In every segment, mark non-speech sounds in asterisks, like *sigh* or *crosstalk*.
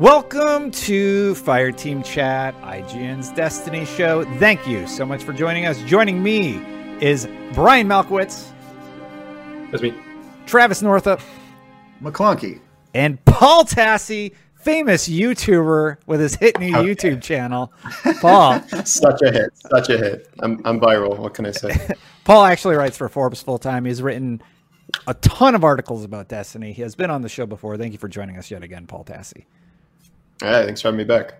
Welcome to Fire Team Chat, IGN's Destiny show. Thank you so much for joining us. Joining me is Brian Malkowitz. That's me. Travis Northup. McClunky. And Paul Tassi, famous YouTuber with his hit new okay. YouTube channel. Paul. *laughs* such a hit. Such a hit. I'm, I'm viral. What can I say? *laughs* Paul actually writes for Forbes full time. He's written a ton of articles about Destiny. He has been on the show before. Thank you for joining us yet again, Paul Tassi. All right, thanks for having me back.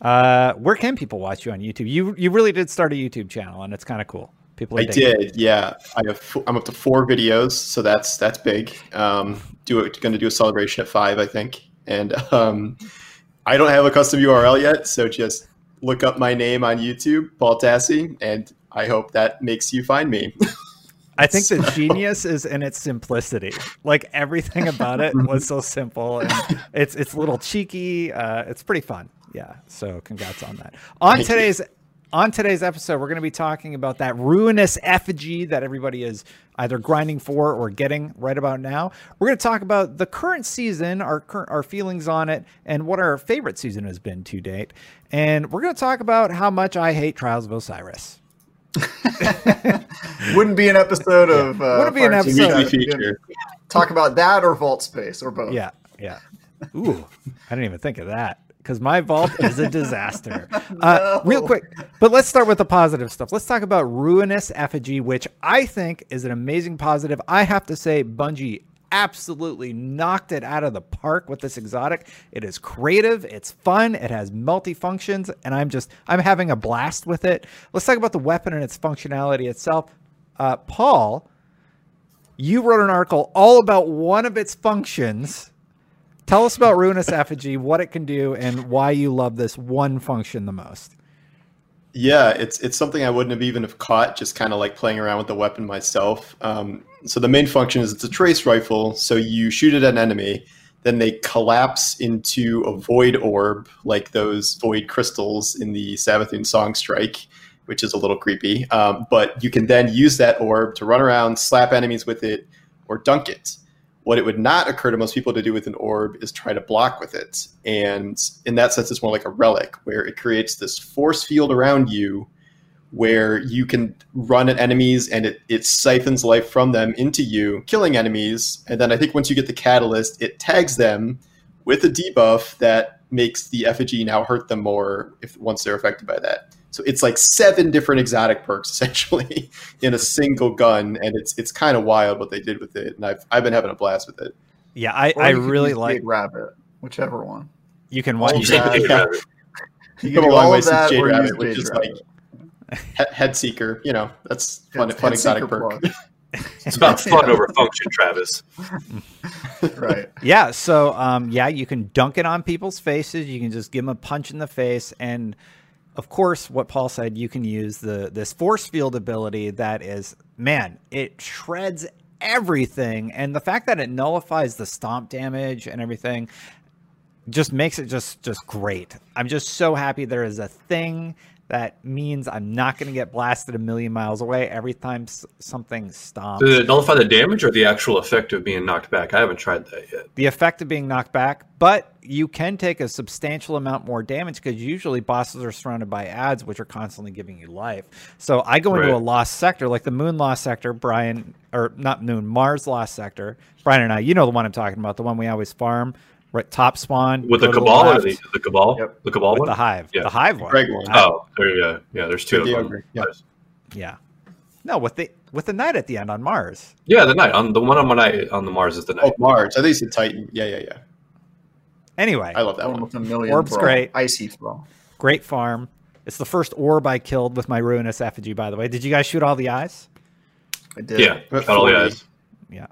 Uh, where can people watch you on YouTube? You you really did start a YouTube channel, and it's kind of cool. People, I did, it. yeah. I have I'm up to four videos, so that's that's big. Um, do it. Going to do a celebration at five, I think, and um, I don't have a custom URL yet, so just look up my name on YouTube, Paul Tassi, and I hope that makes you find me. *laughs* I think the genius is in its simplicity. Like everything about it was so simple, and it's it's a little cheeky. Uh, it's pretty fun. Yeah. So congrats on that. On Thank today's you. on today's episode, we're going to be talking about that ruinous effigy that everybody is either grinding for or getting right about now. We're going to talk about the current season, our current our feelings on it, and what our favorite season has been to date. And we're going to talk about how much I hate Trials of Osiris. *laughs* Wouldn't be an episode of. Uh, Wouldn't be an episode. Feature. Talk about that or Vault Space or both. Yeah, yeah. Ooh, I didn't even think of that because my vault is a disaster. *laughs* Uh, no. uh, real quick, but let's start with the positive stuff. Let's talk about Ruinous Effigy, which I think is an amazing positive. I have to say, Bungie absolutely knocked it out of the park with this exotic. It is creative, it's fun, it has multi-functions, and I'm just I'm having a blast with it. Let's talk about the weapon and its functionality itself. Uh, Paul, you wrote an article all about one of its functions. Tell us about Ruinous Effigy, what it can do, and why you love this one function the most. Yeah, it's it's something I wouldn't have even have caught just kind of like playing around with the weapon myself. Um, so the main function is it's a trace rifle. So you shoot it at an enemy, then they collapse into a void orb, like those void crystals in the Savathûn Song Strike, which is a little creepy. Um, but you can then use that orb to run around, slap enemies with it, or dunk it. What it would not occur to most people to do with an orb is try to block with it. And in that sense, it's more like a relic where it creates this force field around you where you can run at enemies and it, it siphons life from them into you, killing enemies. And then I think once you get the catalyst, it tags them with a debuff that makes the effigy now hurt them more if once they're affected by that. So it's like seven different exotic perks *laughs* essentially in a single gun, and it's it's kind of wild what they did with it. And I've I've been having a blast with it. Yeah, I, I really like Jade Rabbit, whichever one. You can watch. You yeah. *laughs* You can go all way since Jade Rabbit, which is like head seeker. You know, that's fun. Head, fun head exotic perk. *laughs* it's about fun over function, Travis. right. Yeah. So, um, yeah, you can dunk it on people's faces. You can just give them a punch in the face, and of course, what Paul said, you can use the this force field ability that is, man, it shreds everything, and the fact that it nullifies the stomp damage and everything just makes it just just great. I'm just so happy there is a thing that means I'm not going to get blasted a million miles away every time something stomps. Does it nullify the damage or the actual effect of being knocked back? I haven't tried that yet. The effect of being knocked back, but you can take a substantial amount more damage because usually bosses are surrounded by ads, which are constantly giving you life. So I go into right. a lost sector, like the Moon Lost Sector, Brian, or not Moon, Mars Lost Sector. Brian and I, you know the one I'm talking about, the one we always farm right top spawn with the cabal or the, the cabal? Yep. the cabal with one? the hive. Yeah. the hive one. Greg one. oh there you go. Yeah there's two of them. Yeah. yeah. No with the with the knight at the end on mars. Yeah the knight. On the one on my night on the mars is the knight. Oh mars. I think it's titan. Yeah yeah yeah. Anyway. I love that one, with a million orb's great. icy throw great farm. It's the first orb i killed with my ruinous effigy by the way. Did you guys shoot all the eyes? I did. Yeah got all the eyes. Yeah.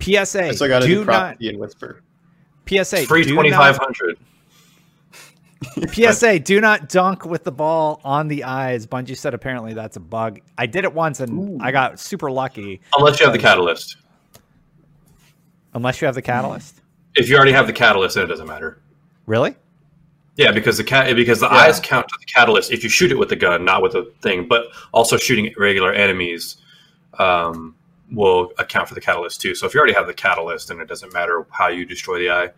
Psa i still got to do, do not and whisper PSA free twenty five hundred. PSA: Do not dunk with the ball on the eyes. Bungie said apparently that's a bug. I did it once and Ooh. I got super lucky. Unless you have the catalyst. Unless you have the catalyst. If you already have the catalyst, then it doesn't matter. Really? Yeah, because the cat because the yeah. eyes count to the catalyst if you shoot it with the gun, not with the thing, but also shooting regular enemies. Um, will account for the catalyst too. So if you already have the catalyst, then it doesn't matter how you destroy the eye.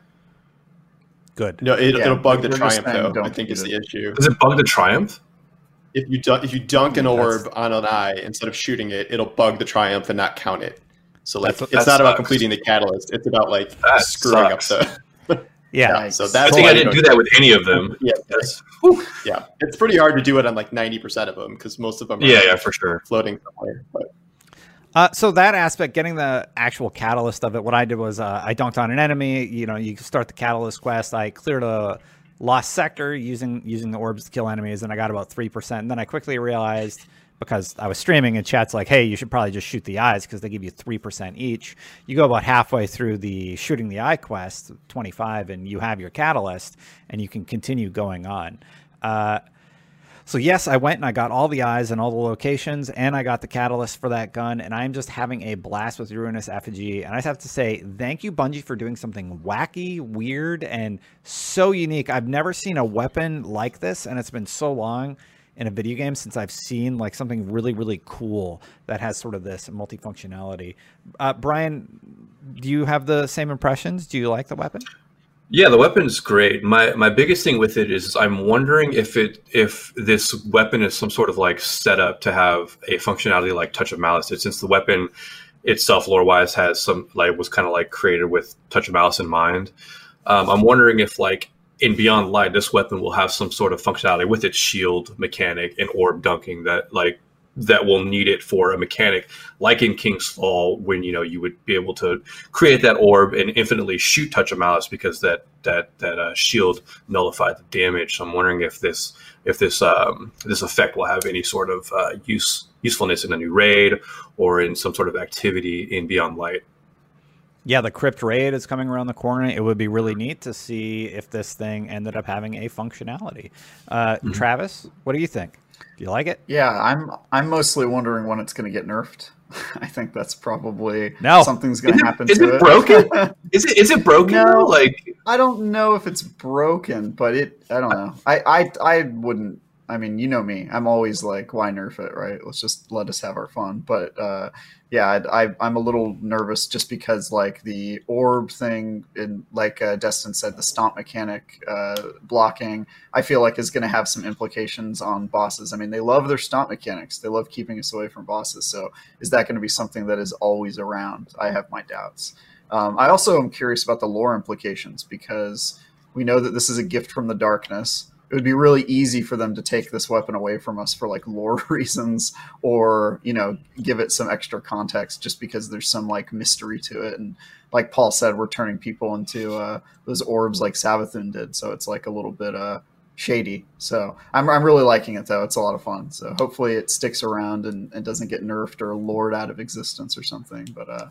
Good. No, it, Yeah, it'll bug the we're triumph though. I think do is it. the issue. Does it bug the triumph? If you dunk, if you dunk an That's- orb on an eye instead of shooting it, it'll bug the triumph and not count it. So like, That's- it's that not about completing the catalyst. It's about like That screwing sucks. up the. *laughs* *laughs* Yeah. Yeah, so that's I think I didn't don't- that with any of them. Yeah, That's, yeah. It's pretty hard to do it on like ninety percent of them because most of them are yeah, yeah, for sure. floating somewhere. But Uh, so that aspect, getting the actual catalyst of it, what I did was uh, I dunked on an enemy. You know, you start the catalyst quest. I cleared a lost sector using using the orbs to kill enemies, and I got about three percent. And then I quickly realized because I was streaming and chat's like, "Hey, you should probably just shoot the eyes because they give you three percent each." You go about halfway through the shooting the eye quest, twenty five, and you have your catalyst, and you can continue going on. Uh, so yes, I went and I got all the eyes and all the locations, and I got the catalyst for that gun, and I'm just having a blast with Ruinous Effigy. And I have to say, thank you, Bungie, for doing something wacky, weird, and so unique. I've never seen a weapon like this, and it's been so long in a video game since I've seen like something really, really cool that has sort of this multifunctionality. Uh, Brian, do you have the same impressions? Do you like the weapon? Yeah, the weapon's great. My my biggest thing with it is I'm wondering if it if this weapon is some sort of like setup to have a functionality like Touch of Malice. It, since the weapon itself, lore wise, has some like was kind of like created with Touch of Malice in mind. Um, I'm wondering if like in Beyond Light, this weapon will have some sort of functionality with its shield mechanic and orb dunking that like that will need it for a mechanic like in King's Fall when you know you would be able to create that orb and infinitely shoot touch of malice because that that that uh, shield nullified the damage. So I'm wondering if this if this um, this effect will have any sort of uh, use usefulness in a new raid or in some sort of activity in Beyond Light. Yeah, the crypt raid is coming around the corner. It would be really neat to see if this thing ended up having a functionality. Uh, Mhm. Travis, what do you think? Do you like it? Yeah, I'm I'm mostly wondering when it's going to get nerfed. *laughs* I think that's probably No. something's going to happen is to it broken? *laughs* Is it is it broken? No. Like I don't know if it's broken, but it I don't know. I I I wouldn't I mean, you know me. I'm always like, why nerf it, right? Let's just let us have our fun. But uh, yeah, I, I'm a little nervous just because like the orb thing, and like uh, Destin said, the stomp mechanic uh, blocking, I feel like is going to have some implications on bosses. I mean, they love their stomp mechanics. They love keeping us away from bosses. So is that going to be something that is always around? I have my doubts. Um, I also am curious about the lore implications because we know that this is a gift from the darkness. It would be really easy for them to take this weapon away from us for like lore *laughs* reasons, or you know, give it some extra context just because there's some like mystery to it. And like Paul said, we're turning people into uh, those orbs like Savathun did, so it's like a little bit uh, shady. So I'm I'm really liking it though. It's a lot of fun. So hopefully it sticks around and, and doesn't get nerfed or lured out of existence or something. But uh,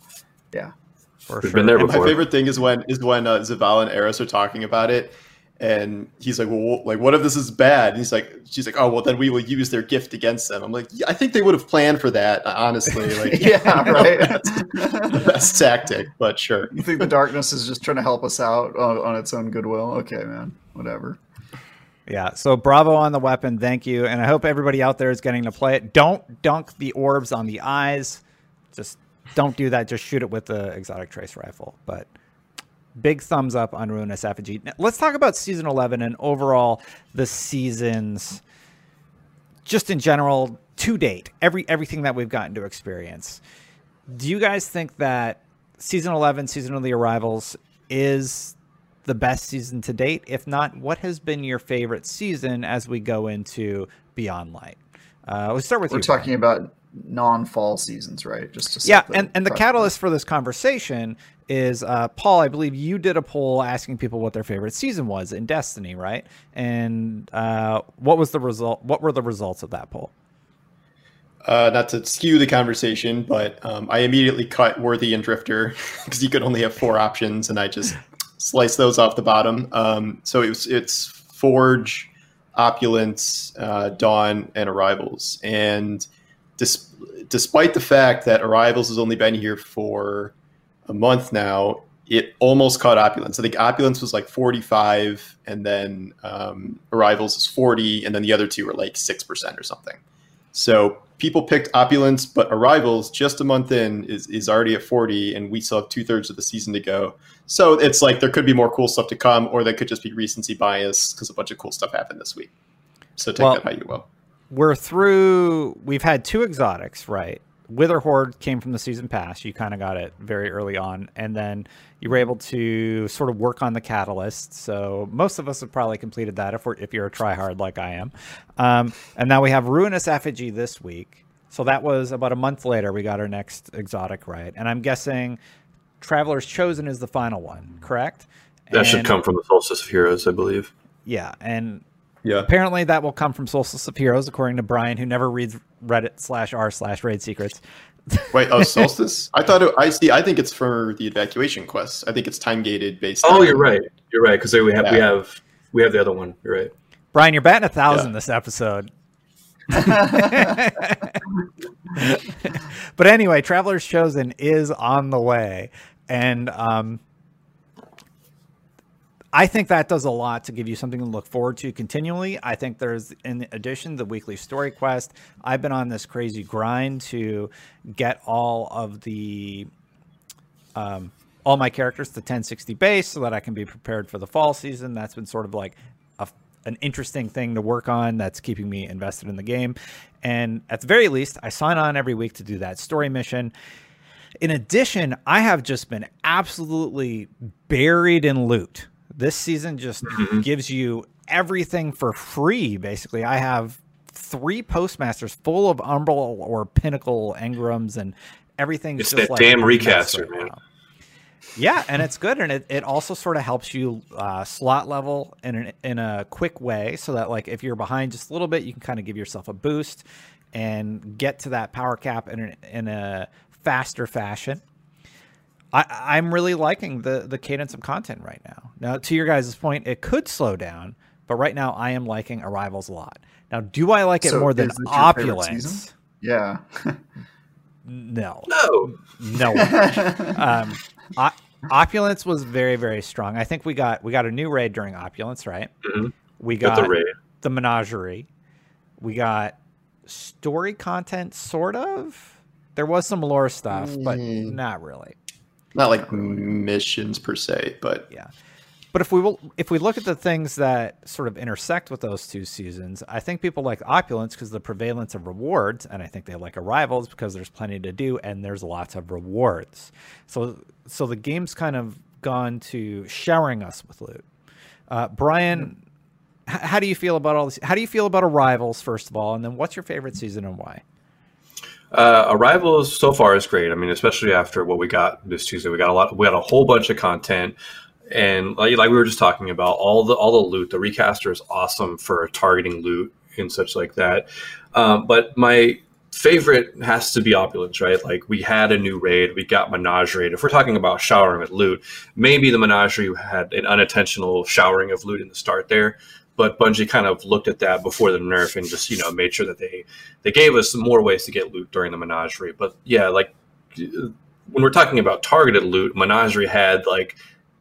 yeah. For We've been there And my favorite thing is when is when uh, Zavala and Eris are talking about it, and he's like, "Well, like, what if this is bad?" And he's like, "She's like, oh, well, then we will use their gift against them." I'm like, yeah, "I think they would have planned for that, uh, honestly." *laughs* Like, yeah, right. that's the best tactic, but sure. You think the darkness is just trying to help us out on, on its own goodwill? Okay, man. Whatever. Yeah. So bravo on the weapon. Thank you. And I hope everybody out there is getting to play it. Don't dunk the orbs on the eyes. Just don't do that. Just shoot it with the exotic trace rifle. But big thumbs up on Ruinous Effigy. Now, let's talk about season 11 and overall the seasons just in general to date. Every everything that we've gotten to experience. Do you guys think that season 11, season of the arrivals is the best season to date? If not, what has been your favorite season as we go into Beyond Light? Uh, let's start with We're you. talking Brian. about non-fall seasons, right? Just to yeah, and, and the catalyst for this conversation is uh, Paul. I believe you did a poll asking people what their favorite season was in Destiny, right? And uh, what was the result? What were the results of that poll? Uh, not to skew the conversation, but um, I immediately cut Worthy and Drifter *laughs* because you could only have four options, and I just *laughs* sliced those off the bottom. Um, so it was it's Forge, Opulence, uh, Dawn, and Arrivals. And dis- despite the fact that Arrivals has only been here for a month now, it almost caught Opulence. I think Opulence was like 45, and then um, Arrivals is 40, and then the other two were like 6% or something. So people picked Opulence, but Arrivals just a month in is, is already at 40, and we still have two thirds of the season to go. So it's like there could be more cool stuff to come, or that could just be recency bias because a bunch of cool stuff happened this week. So take Well- that how you will. We're through. We've had two exotics, right? Witherhoard came from the season pass. You kind of got it very early on, and then you were able to sort of work on the catalyst. So most of us have probably completed that if we're if you're a tryhard like I am. Um, and now we have Ruinous Effigy this week. So that was about a month later. We got our next exotic, right? And I'm guessing Traveler's Chosen is the final one, correct? That should come from the Solstice of Heroes, I believe. Yeah, and Yeah. apparently that will come from Solstice of Heroes, according to Brian, who never reads Reddit slash r slash raid secrets. *laughs* Wait, oh, Solstice? I thought it, I see. I think it's for the evacuation quest. I think it's time gated based. Oh, on- you're right. You're right because we have we have we have the other one. You're right. Brian, you're batting a thousand Yeah. this episode. *laughs* *laughs* but anyway, Traveler's Chosen is on the way. And um, I think that does a lot to give you something to look forward to continually. I think there's, in addition, the weekly story quest. I've been on this crazy grind to get all of the um, all my characters to 1060 base so that I can be prepared for the fall season. That's been sort of like a, an interesting thing to work on that's keeping me invested in the game. And at the very least, I sign on every week to do that story mission. In addition, I have just been absolutely buried in loot. This season just gives you everything for free, basically. I have three postmasters full of Umbral or Pinnacle engrams and everything's It's just that like damn recaster, right man. Yeah, and it's good, and it, it also sort of helps you uh, slot level in an, in a quick way, so that like if you're behind just a little bit, you can kind of give yourself a boost and get to that power cap in a, in a faster fashion. I, I'm really liking the the cadence of content right now. Now, to your guys' point, it could slow down, but right now I am liking Arrivals a lot. Now, do I like it So more than is this your favorite Opulence? Yeah. No, No, no. *laughs* um, o- opulence was very very strong. I think we got we got a new raid during opulence, right? Mhm. We got got the raid. the menagerie. We got story content, sort of. There was some lore stuff, but Mm. not really. Not like missions per se, but Yeah. But if we will, if we look at the things that sort of intersect with those two seasons, I think people like opulence because the prevalence of rewards, and I think they like arrivals because there's plenty to do and there's lots of rewards. So, so the game's kind of gone to showering us with loot. Uh, Brian, h- how do you feel about all this? How do you feel about arrivals first of all, and then what's your favorite season and why? Uh, Arrivals so far is great. I mean, especially after what we got this Tuesday, we got a lot. We had a whole bunch of content, and like, like we were just talking about, all the all the loot. The recaster is awesome for targeting loot and such like that. Um, but my favorite has to be opulence, right? Like we had a new raid, we got menagerie. If we're talking about showering with loot, maybe the menagerie had an unintentional showering of loot in the start there. But Bungie kind of looked at that before the nerf and just you know made sure that they they gave us more ways to get loot during the menagerie. But yeah, like when we're talking about targeted loot, menagerie had like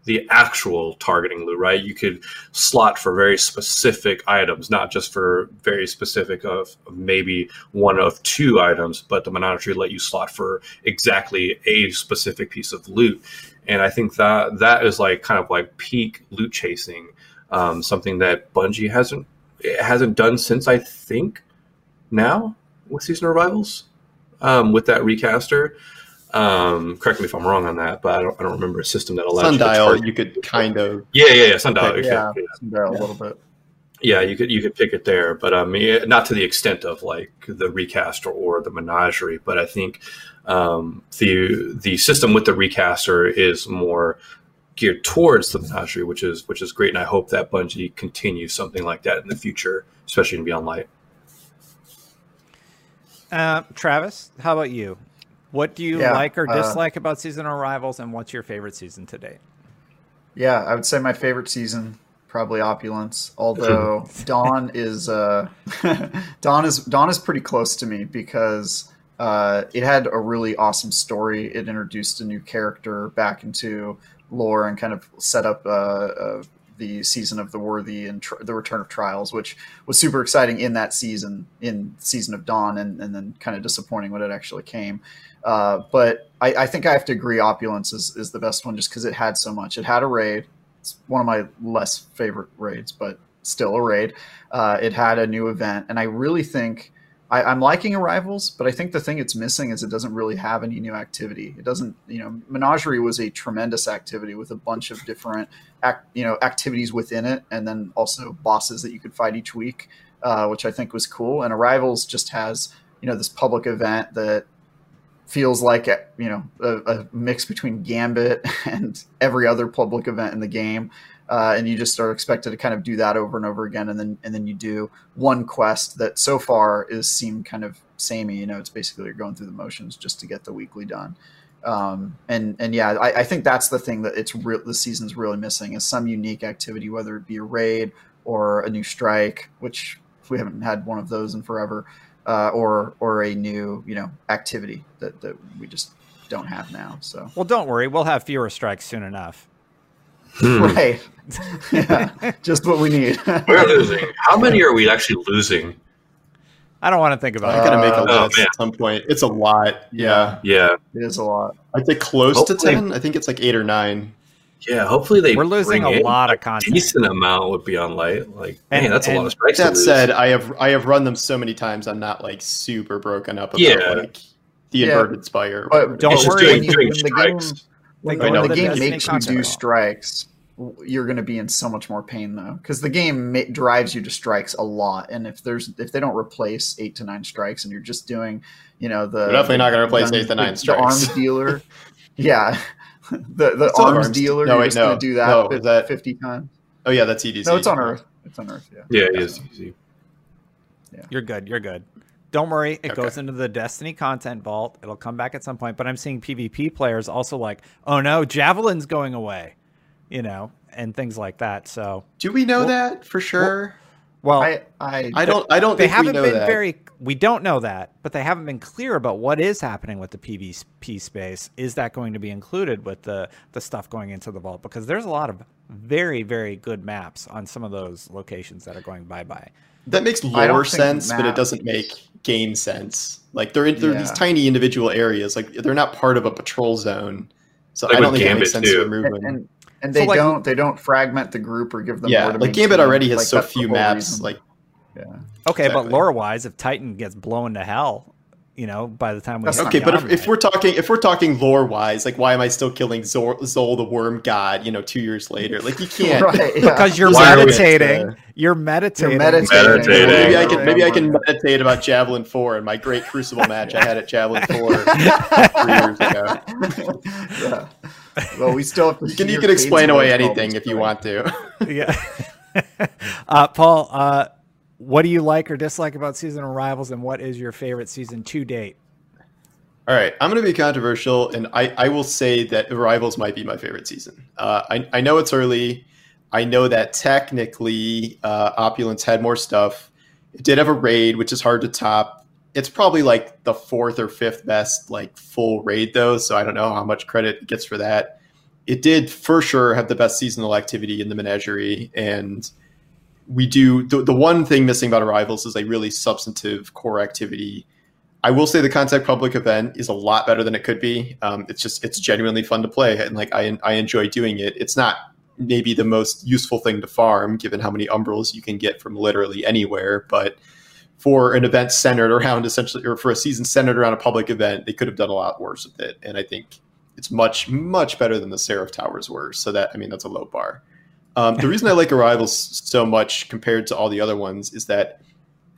the actual targeting loot, right? You could slot for very specific items, not just for very specific of, maybe one of two items, but the menagerie let you slot for exactly a specific piece of loot. And I think that that is like kind of like peak loot chasing, um, something that Bungie hasn't hasn't done since I think now with season revivals um, with that recaster. Um, correct me if I'm wrong on that, but I don't, I don't remember a system that allows you to sundial target- you could kind of Yeah, yeah, yeah, sundial. you yeah, could- yeah, a little bit. yeah, you could you could pick it there, but um, yeah, not to the extent of like the recaster or the menagerie. But I think um, the the system with the recaster is more geared towards the menagerie, which is which is great, and I hope that Bungie continues something like that in the future, especially in Beyond Light. Uh, Travis, how about you? What do you Yeah, like or uh, dislike about seasonal arrivals, and what's your favorite season to date? Yeah, I would say my favorite season probably Opulence. Although *laughs* Dawn is uh, *laughs* Dawn is Dawn is pretty close to me because uh, it had a really awesome story. It introduced a new character back into lore and kind of set up uh, uh, the season of the Worthy and tr- the Return of Trials, which was super exciting in that season, in season of Dawn, and, and then kind of disappointing when it actually came. Uh, but I, I, think I have to agree, Opulence is, is the best one just because it had so much. It had a raid. It's one of my less favorite raids, but still a raid. Uh, it had a new event, and I really think I, am liking Arrivals, but I think the thing it's missing is it doesn't really have any new activity. It doesn't, you know, Menagerie was a tremendous activity with a bunch of different, act, you know, activities within it, and then also bosses that you could fight each week, uh, which I think was cool. And Arrivals just has, you know, this public event that feels like you know a, a mix between Gambit *laughs* and every other public event in the game uh, and you just are expected to kind of do that over and over again, and then and then you do one quest that so far is seemed kind of samey. You know, it's basically you're going through the motions just to get the weekly done. Um, and and yeah, I, I, think that's the thing that it's re- the season's really missing is some unique activity, whether it be a raid or a new strike, which we haven't had one of those in forever, uh, or or a new you know activity that that we just don't have now. So well, don't worry, we'll have fewer strikes soon enough. Hmm. *laughs* Right. *laughs* yeah. Just what we need. *laughs* We're losing. How many are we actually losing? I don't want to think about I it. I gotta make a oh, list at some point. It's a lot. Yeah. Yeah. It is a lot. I'd say close Hopefully- to ten. I think it's like eight or nine. Yeah. Hopefully they. We're losing bring a in lot of content. decent amount would be on light. Like, And- man, that's a lot of strikes. That said, I have I have run them so many times. I'm not like super broken up about Yeah. like the Yeah. inverted spire. But don't It's just worry, doing, you- doing when the game- strikes. When, They when the game makes you do strikes, you're going to be in so much more pain though, because the game ma- drives you to strikes a lot. And if there's if they don't replace eight to nine strikes, and you're just doing, you know, the They're definitely not gonna replace gun- eight to nine the, strikes. The arms *laughs* dealer, yeah, *laughs* the the arms arms- dealer. no, you're wait, no. do that, No, fif- that- fifty times. oh yeah, that's EDZ. No, it's on Earth. It's on Earth. Yeah. Yeah, it is easy. Yeah. You're good. You're good. Don't worry. It Okay. goes into the Destiny content vault. It'll come back at some point. But I'm seeing PvP players also like, oh no, Javelin's going away, you know, and things like that. So, Do we know Well- that for sure? well, I I, I don't. I don't they think haven't know been that. very. We don't know that, but they haven't been clear about what is happening with the PvP space. Is that going to be included with the the stuff going into the vault? Because there's a lot of very very good maps on some of those locations that are going bye bye. That makes I don't lore think sense, but it doesn't make game sense. Like they're they're these tiny individual areas. Like they're not part of a patrol zone. So Like I don't with think it makes sense too. to remove and, them. and and So, they like- don't they don't fragment the group or give them yeah, more to like Gambit already has Like, so few maps. reason. Like yeah. Okay, Exactly. but lore wise, if Titan gets blown to hell, you know, by the time we That's okay, but if, if we're talking if we're talking lore wise, like why am I still killing Zor, Xol the Worm God? You know, two years later, like you *laughs* can't. right yeah. because you're Why are meditating, you're meditating. meditating. Meditating. Maybe I can maybe I can meditate about Javelin Four and my great Crucible match I had at Javelin Four *laughs* three years ago. *laughs* yeah. Well, we still have to You can you can explain away anything if you want to. yeah. uh, Paul, uh, what do you like or dislike about season arrivals, and what is your favorite season to date? All right, I'm going to be controversial, and I, I will say that Arrivals might be my favorite season. Uh, I, I know it's early. I know that technically uh, Opulence had more stuff. It did have a raid, which is hard to top. It's probably like the fourth or fifth best like full raid though, so I don't know how much credit it gets for that. It did for sure have the best seasonal activity in the menagerie, and we do the, the one thing missing about Arrivals is a really substantive core activity I will say the Contact Public event is a lot better than it could be. Um, it's just it's genuinely fun to play, and like I I enjoy doing it. It's not maybe the most useful thing to farm, given how many umbrals you can get from literally anywhere. But for an event centered around essentially, or for a season centered around a public event, they could have done a lot worse with it. And I think it's much much better than the Seraph Towers were. So that I mean that's a low bar. Um, the reason I like Arrivals so much compared to all the other ones is that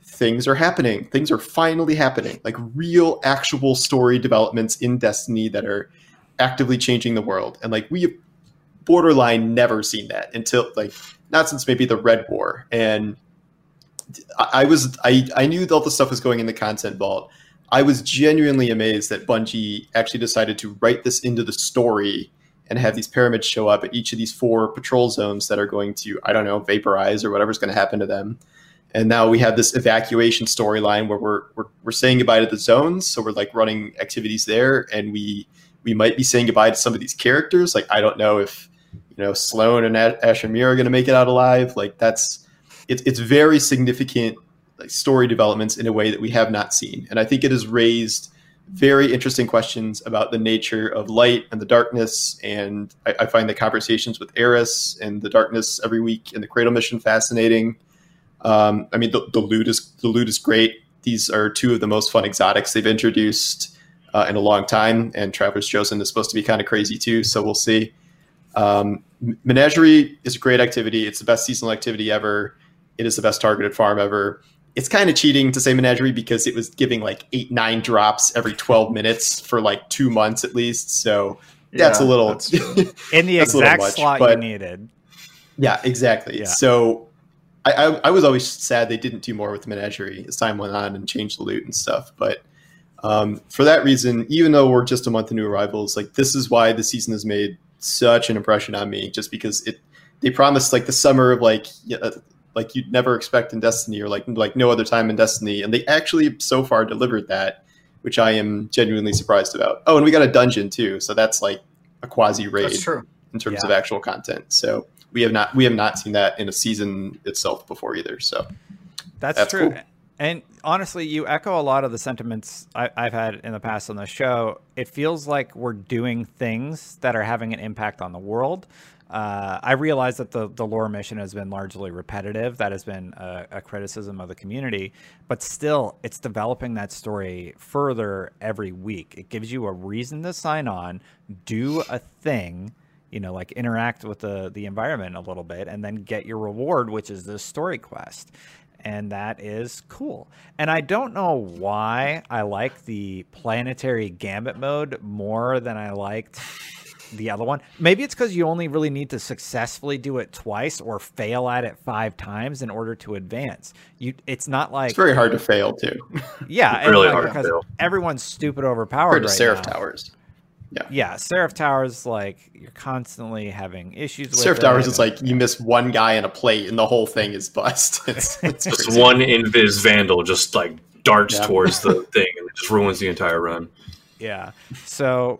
things are happening. Things are finally happening. Like real, actual story developments in Destiny that are actively changing the world. And like we have borderline never seen that until like not since maybe the Red War. And I, I was I I knew all the stuff was going in the content vault. I was genuinely amazed that Bungie actually decided to write this into the story and have these pyramids show up at each of these four patrol zones that are going to, I don't know, vaporize or whatever's going to happen to them. And now we have this evacuation storyline where we're, we're we're saying goodbye to the zones, so we're like running activities there, and we we might be saying goodbye to some of these characters. Like I don't know if you know Sloan and Asher Mir are going to make it out alive. Like that's it's it's very significant like, story developments in a way that we have not seen, and I think it has raised very interesting questions about the nature of light and the darkness. And I, I find the conversations with Eris and the darkness every week in the Cradle mission fascinating. Um, I mean, the, the loot is the loot is great. These are two of the most fun exotics they've introduced uh, in a long time, and Traveler's Chosen is supposed to be kind of crazy too. So we'll see. Um, Menagerie is a great activity. It's the best seasonal activity ever. It is the best targeted farm ever it's kind of cheating to say menagerie because it was giving like eight nine drops every 12 minutes for like two months at least so that's yeah, *laughs* a little that's in the exact much, slot you needed. Yeah exactly. Yeah. so I, I, I, was always sad they didn't do more with menagerie as time went on and changed the loot and stuff but um, for that reason even though we're just a month of new arrivals like this is why the season has made such an impression on me just because it they promised like the summer of like like you'd never expect in Destiny or like like no other time in Destiny, and they actually so far delivered that, which I am genuinely surprised about. Oh, and we got a dungeon too, so that's like a quasi raid in terms yeah. of actual content. So we have not we have not seen that in a season itself before either. So that's, that's true. Cool. And honestly, you echo a lot of the sentiments I, have had in the past on the show. It feels like we're doing things that are having an impact on the world. Uh, I realize that the, the lore mission has been largely repetitive. That has been a, a, criticism of the community, but still, it's developing that story further every week. It gives you a reason to sign on, do a thing, you know, like interact with the the environment a little bit, and then get your reward, which is this story quest. And that is cool. And I don't know why I like the planetary gambit mode more than I liked the other one. Maybe it's because you only really need to successfully do it twice or fail at it five times in order to advance. You, it's not like it's very hard to fail too. Yeah, really like, hard because everyone's stupid overpowered. right Seraph now. Towers. Yeah, yeah. Seraph Towers, like you're constantly having issues. with Seraph Towers is like you miss one guy in a plate and the whole thing is bust. *laughs* It's, it's *laughs* just one invis vandal just like darts yeah. towards the thing and it just ruins the entire run. Yeah. So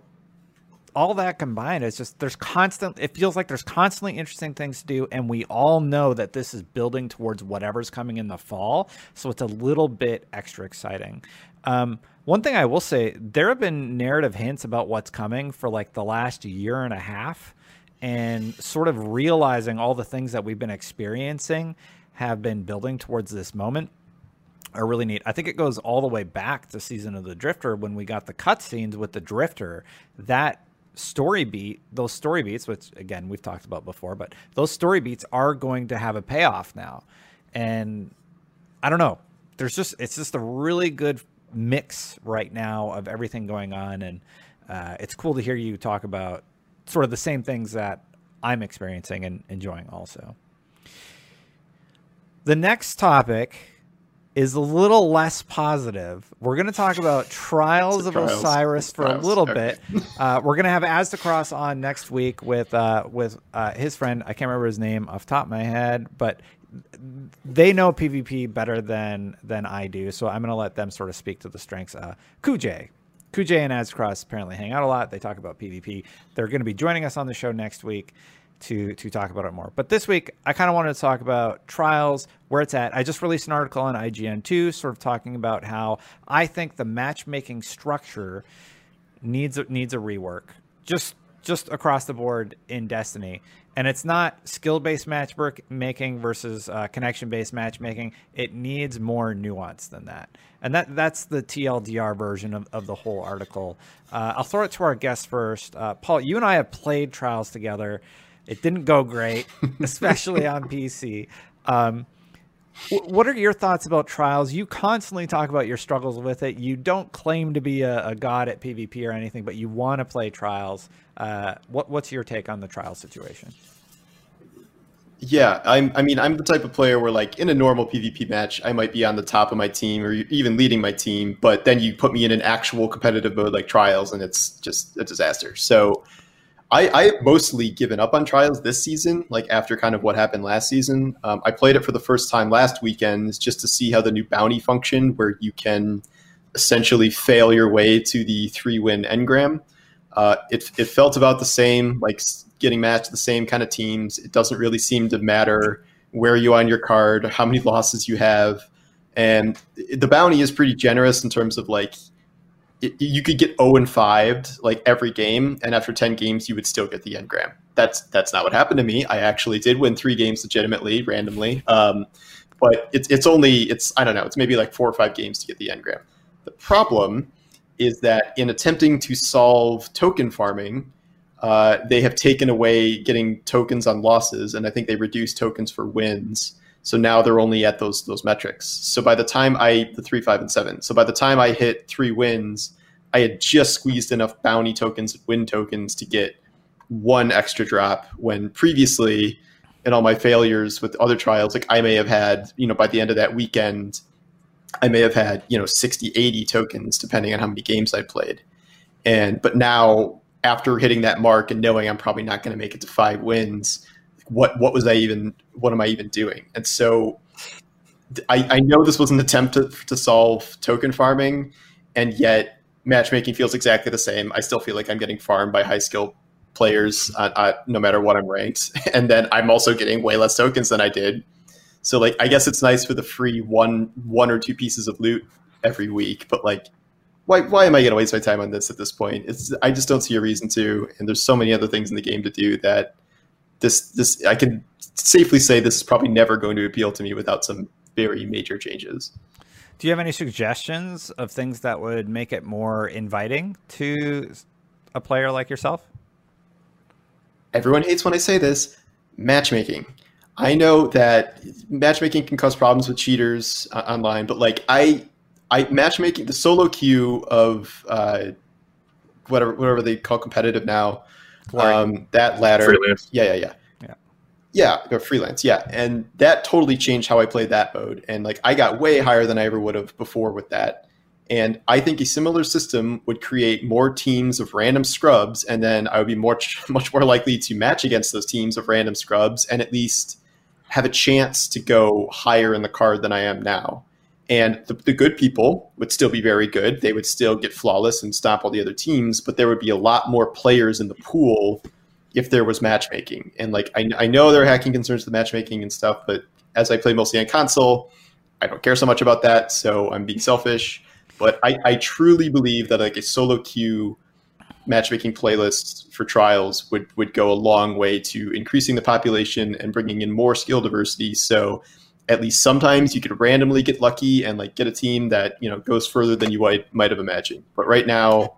all that combined is just there's constant it feels like there's constantly interesting things to do and we all know that this is building towards whatever's coming in the fall so it's a little bit extra exciting um, one thing i will say there have been narrative hints about what's coming for like the last year and a half and sort of realizing all the things that we've been experiencing have been building towards this moment are really neat. I think it goes all the way back to season of the Drifter when we got the cutscenes with the Drifter. That story beat, those story beats, which again we've talked about before, but those story beats are going to have a payoff now. And I don't know. There's just it's just a really good mix right now of everything going on, and uh, it's cool to hear you talk about sort of the same things that I'm experiencing and enjoying also. The next topic is a little less positive. We're going to talk about *laughs* Trials of trials. Osiris for trials. a little okay. bit. *laughs* Uh, we're going to have Aztecross on next week with uh, with uh, his friend. I can't remember his name off top of my head, but they know PvP better than than I do. So I'm going to let them sort of speak to the strengths. Uh, Kujay. Kujay and Aztecross apparently hang out a lot. They talk about PvP. They're going to be joining us on the show next week to to talk about it more. But this week, I kind of wanted to talk about trials, where it's at. I just released an article on IGN2, sort of talking about how I think the matchmaking structure needs needs a rework, just just across the board in Destiny. And it's not skill based matchmaking versus uh, connection based matchmaking. It needs more nuance than that. And that that's the TLDR version of, of the whole article. Uh, I'll throw it to our guest first. Uh, Paul, you and I have played trials together. It didn't go great, *laughs* especially on PC. Um, what are your thoughts about trials? You constantly talk about your struggles with it. You don't claim to be a, a god at PvP or anything, but you want to play trials. Uh, what, what's your take on the trial situation? Yeah, I'm, I mean, I'm the type of player where, like, in a normal PvP match, I might be on the top of my team or even leading my team, but then you put me in an actual competitive mode like trials, and it's just a disaster. So I, I mostly given up on trials this season, like after kind of what happened last season. Um, I played it for the first time last weekend just to see how the new bounty function, where you can essentially fail your way to the three win engram. Uh, it it felt about the same, like getting matched the same kind of teams. It doesn't really seem to matter where you are on your card, how many losses you have, and the bounty is pretty generous in terms of like it, you could get 0 and 5 like every game and after 10 games you would still get the engram that's that's not what happened to me. I actually did win three games legitimately randomly. Um, but it's, it's only it's i don't know it's maybe like four or five games to get the engram the problem is that in attempting to solve token farming uh, they have taken away getting tokens on losses and i think they reduced tokens for wins so now they're only at those those metrics. So by the time I the three, five, and seven. So by the time I hit three wins, I had just squeezed enough bounty tokens and win tokens to get one extra drop. When previously, in all my failures with other trials, like I may have had, you know, by the end of that weekend, I may have had, you know, 60, 80 tokens, depending on how many games I played. And but now after hitting that mark and knowing I'm probably not going to make it to five wins, what what was I even what am I even doing? And so I, I know this was an attempt to, to solve token farming, and yet matchmaking feels exactly the same. I still feel like I'm getting farmed by high skill players uh, uh, no matter what I'm ranked, *laughs* and then I'm also getting way less tokens than I did. So like I guess it's nice for the free one one or two pieces of loot every week, but like why why am I going to waste my time on this at this point? It's I just don't see a reason to, and there's so many other things in the game to do that this this I can safely say this is probably never going to appeal to me without some very major changes. Do you have any suggestions of things that would make it more inviting to a player like yourself? Everyone hates when I say this. Matchmaking. I know that matchmaking can cause problems with cheaters uh, online, but like I, I matchmaking the solo queue of uh, whatever whatever they call competitive now um, that ladder. Freelance. Yeah, yeah, yeah. Yeah. Yeah, or freelance. Yeah. And that totally changed how I played that mode. And like I got way higher than I ever would have before with that. And I think a similar system would create more teams of random scrubs, and then I would be much *laughs* much more likely to match against those teams of random scrubs and at least have a chance to go higher in the card than I am now. And the, the, good people would still be very good. They would still get flawless and stop all the other teams, but there would be a lot more players in the pool if there was matchmaking. And like I, I know there are hacking concerns with matchmaking and stuff, but as I play mostly on console, I don't care so much about that. So I'm being selfish. But I, I truly believe that like a solo queue matchmaking playlist for trials would would go a long way to increasing the population and bringing in more skill diversity. So at least sometimes you could randomly get lucky and like get a team that you know goes further than you might might have imagined. But right now,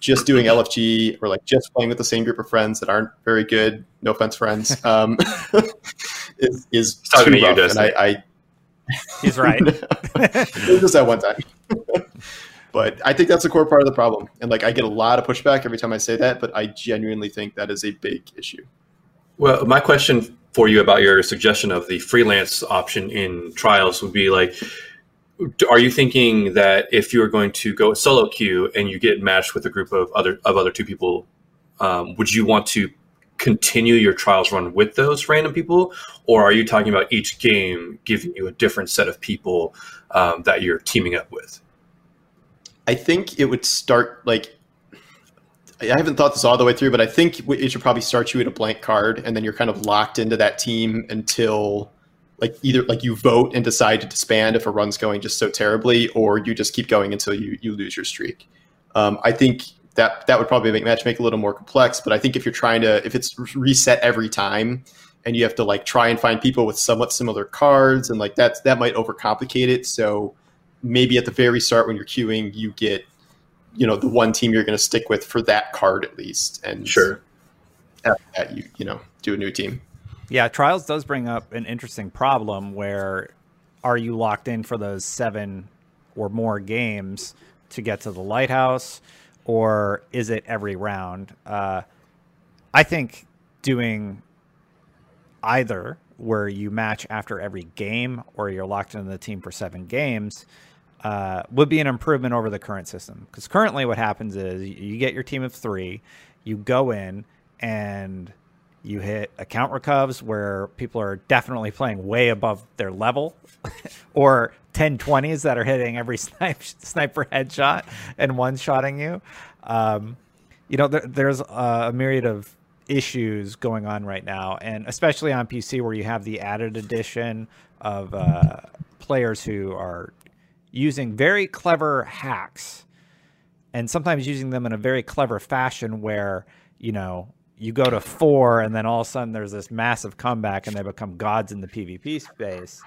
just doing LFG or like just playing with the same group of friends that aren't very good, no offense, friends, *laughs* um, *laughs* is is too rough. You, and I, I, he's right. *laughs* just that one time. but I think that's a core part of the problem, and like I get a lot of pushback every time I say that. But I genuinely think that is a big issue. Well, my question for you about your suggestion of the freelance option in trials would be like are you thinking that if you're going to go solo queue and you get matched with a group of other of other two people um, would you want to continue your trials run with those random people? Or are you talking about each game giving you a different set of people um, that you're teaming up with? I think it would start like I haven't thought this all the way through, but I think it should probably start you at a blank card, and then you're kind of locked into that team until like either like you vote and decide to disband if a run's going just so terribly, or you just keep going until you you lose your streak. Um, I think that that would probably make matchmaking a little more complex, but I think if you're trying to if it's reset every time and you have to like try and find people with somewhat similar cards and like that that might overcomplicate it. So maybe at the very start when you're queuing, you get you know the one team you're going to stick with for that card at least and sure. after that you you know do a new team. Yeah trials does bring up an interesting problem where are you locked in for those seven or more games to get to the lighthouse or is it every round? Uh, i think doing either where you match after every game or you're locked into the team for seven games uh, would be an improvement over the current system. Because currently, what happens is you get your team of three, you go in and you hit account recovs where people are definitely playing way above their level, *laughs* or 1020s that are hitting every *laughs* snipe, sniper headshot and one shotting you. Um, you know, there, there's a myriad of issues going on right now, and especially on PC where you have the added addition of uh, players who are using very clever hacks and sometimes using them in a very clever fashion where, you know, you go to four and then all of a sudden there's this massive comeback and they become gods in the PvP space.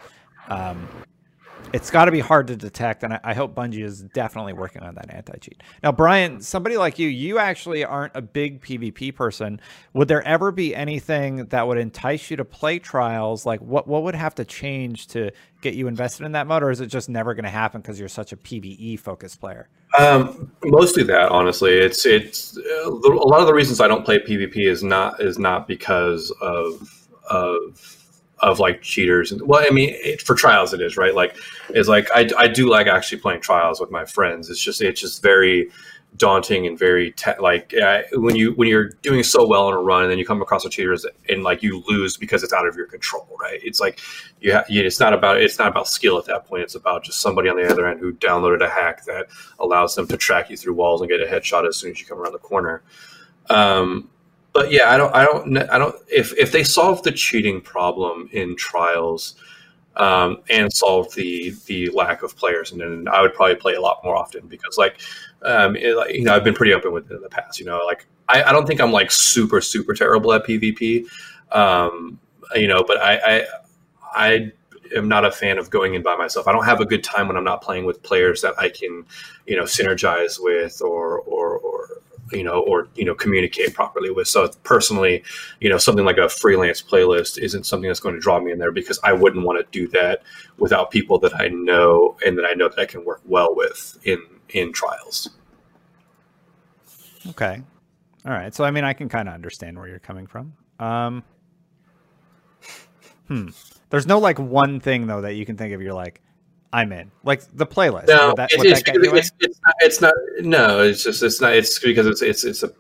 Um, it's got to be hard to detect, and I, I, hope Bungie is definitely working on that anti cheat. Now, Brian, somebody like you, you actually aren't a big PvP person. Would there ever be anything that would entice you to play trials? Like, what what would have to change to get you invested in that mode, or is it just never going to happen because you're such a PVE focused player? Um, mostly that, honestly. It's it's uh, a lot of the reasons I don't play PvP is not is not because of of of like cheaters and well i mean it, for trials it is right? Like it's like I, I do like actually playing trials with my friends. It's just it's just very daunting and very te- like when you when you're doing so well on a run and then you come across a cheaters and like you lose because it's out of your control right? It's like you, you it's not about it's not about skill at that point. It's about just somebody on the other end who downloaded a hack that allows them to track you through walls and get a headshot as soon as you come around the corner. Um, but yeah, I don't, I don't, I don't. If if they solve the cheating problem in trials, um, and solve the the lack of players, and then I would probably play a lot more often because like, um, it, you know, I've been pretty open with it in the past. You know, like I, I don't think I'm like super super terrible at PvP, um, you know, but I, I I am not a fan of going in by myself. I don't have a good time when I'm not playing with players that I can, you know, synergize with or or or you know, or you know, communicate properly with. So personally, you know, something like a freelance playlist isn't something that's going to draw me in there because I wouldn't want to do that without people that I know and that I know that I can work well with in in trials. Okay. All right. So I mean, I can kind of understand where you're coming from. Um, hmm. There's no like one thing though that you can think of. You're like, I'm in. Like the playlist. No, that, it's, it's, it's, it's, not, it's not. No, it's just it's not. It's because it's it's it's a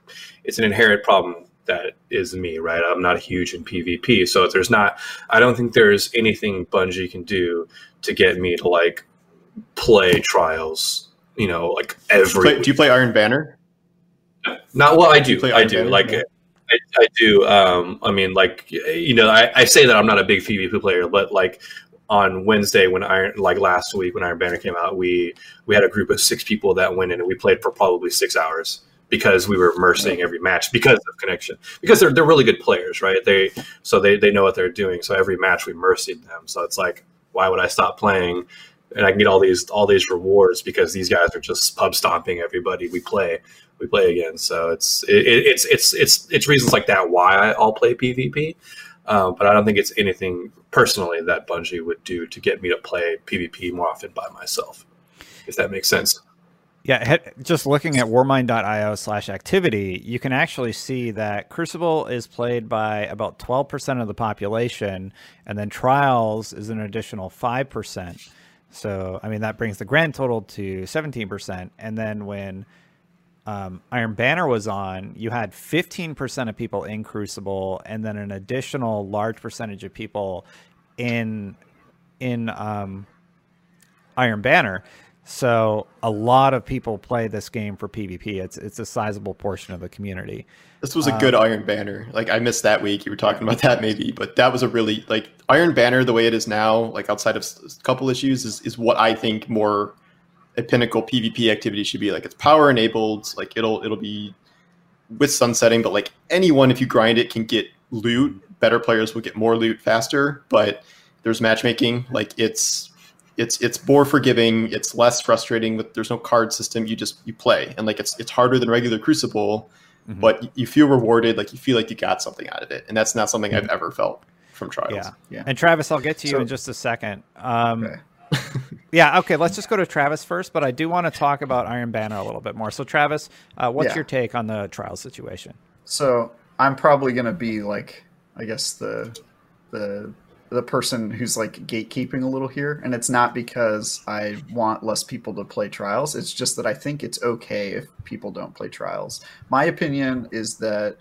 it's an inherent problem that is me. Right. I'm not huge in PvP, so there's not. I don't think there's anything Bungie can do to get me to like play trials. You know, like every. Do you play, do you play Iron Banner? Not well. I do. do I do. Banner? Like. Yeah. I, I, do. Um, I mean, like you know, I, I, say that I'm not a big PvP player, but like on Wednesday when Iron like last week when Iron Banner came out, we we had a group of six people that went in and we played for probably six hours because we were immersing every match because of connection because they're they're really good players, right? They so they they know what they're doing. So every match we mercied them. So it's like why would I stop playing? And I can get all these all these rewards because these guys are just pub stomping everybody we play we play again. So it's it, it's it's it's it's reasons like that why I'll play PvP. Um, but I don't think it's anything personally that Bungie would do to get me to play PvP more often by myself, if that makes sense. Yeah, just looking at warmind.io slash activity, you can actually see that Crucible is played by about 12% of the population, and then Trials is an additional 5%. So, I mean, that brings the grand total to 17%. And then when um, Iron Banner was on, you had 15% of people in Crucible, and then an additional large percentage of people in in um, Iron Banner. So a lot of people play this game for PvP. It's it's a sizable portion of the community. This was a good um, Iron Banner. Like I missed that week. You were talking about *laughs* that maybe, but that was a really like Iron Banner the way it is now. Like outside of a couple issues, is is what I think more a pinnacle PvP activity should be. Like it's power enabled. Like it'll it'll be with sunsetting, but like anyone, if you grind it, can get loot. Better players will get more loot faster. But there's matchmaking. Like it's it's it's more forgiving. It's less frustrating. With there's no card system. You just you play, and like it's it's harder than regular Crucible, mm-hmm. but you feel rewarded. Like you feel like you got something out of it, and that's not something mm-hmm. I've ever felt from trials. Yeah, yeah. And Travis, I'll get to you so, in just a second. Um, okay. *laughs* yeah, okay, let's just go to Travis first, but I do want to talk about Iron Banner a little bit more. So, Travis, uh, what's yeah. your take on the trial situation? So, I'm probably going to be like, I guess the the the person who's like gatekeeping a little here, and it's not because I want less people to play trials. It's just that I think it's okay if people don't play trials. My opinion is that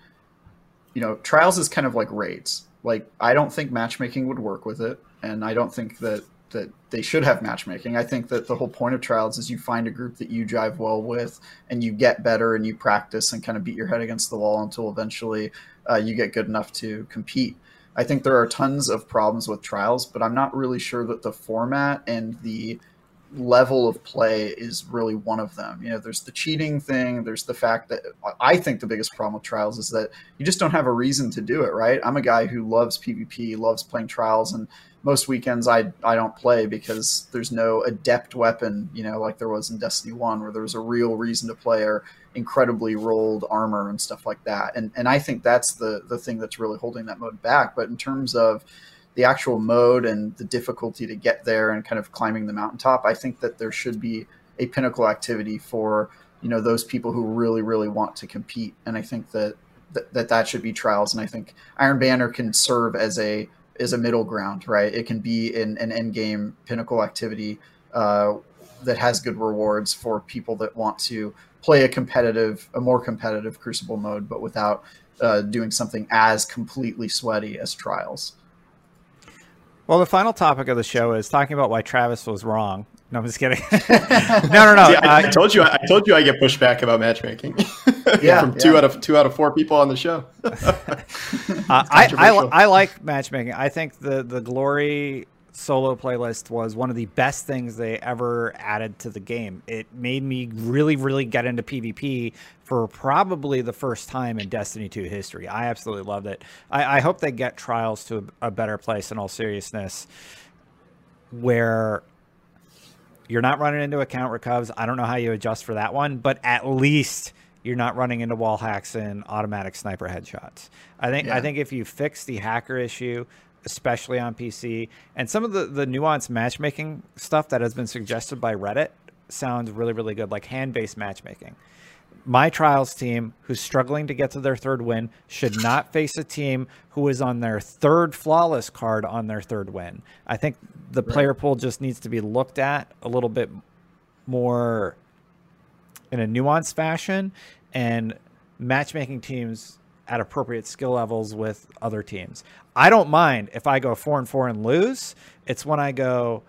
you know, trials is kind of like raids. Like I don't think matchmaking would work with it, and I don't think that that they should have matchmaking. I think that the whole point of trials is you find a group that you jive well with, and you get better, and you practice, and kind of beat your head against the wall until eventually uh, you get good enough to compete. I think there are tons of problems with trials, but I'm not really sure that the format and the level of play is really one of them. You know, there's the cheating thing. There's the fact that I think the biggest problem with trials is that you just don't have a reason to do it, right? I'm a guy who loves PvP, loves playing trials, and most weekends I I don't play because there's no adept weapon, you know, like there was in Destiny One, where there was a real reason to play or incredibly rolled armor and stuff like that. And and I think that's the the thing that's really holding that mode back. But in terms of the actual mode and the difficulty to get there and kind of climbing the mountaintop, I think that there should be a pinnacle activity for you know those people who really really want to compete. And I think that that that, should be trials. And I think Iron Banner can serve as a as a middle ground, right? It can be in an end game pinnacle activity uh, that has good rewards for people that want to play a competitive, a more competitive Crucible mode, but without uh, doing something as completely sweaty as Trials. Well, the final topic of the show is talking about why Travis was wrong. No, I'm just kidding. *laughs* no, no, no. See, I, uh, I, told you. I told you I get pushed back about matchmaking. *laughs* yeah, from two yeah. out of two out of four people on the show. *laughs* uh, I, I, I like matchmaking. I think the the glory solo playlist was one of the best things they ever added to the game. It made me really, really get into PvP for probably the first time in Destiny 2 history. I absolutely loved it. I, I hope they get trials to a, a better place in all seriousness where you're not running into account recovs. I don't know how you adjust for that one, but at least you're not running into wall hacks and automatic sniper headshots. I think yeah. I think if you fix the hacker issue, especially on PC. And some of the, the nuanced matchmaking stuff that has been suggested by Reddit sounds really, really good, like hand based matchmaking. My trials team, who's struggling to get to their third win, should not face a team who is on their third flawless card on their third win. I think the right. player pool just needs to be looked at a little bit more in a nuanced fashion, and matchmaking teams at appropriate skill levels with other teams. I don't mind if I go four and four and lose. It's when I go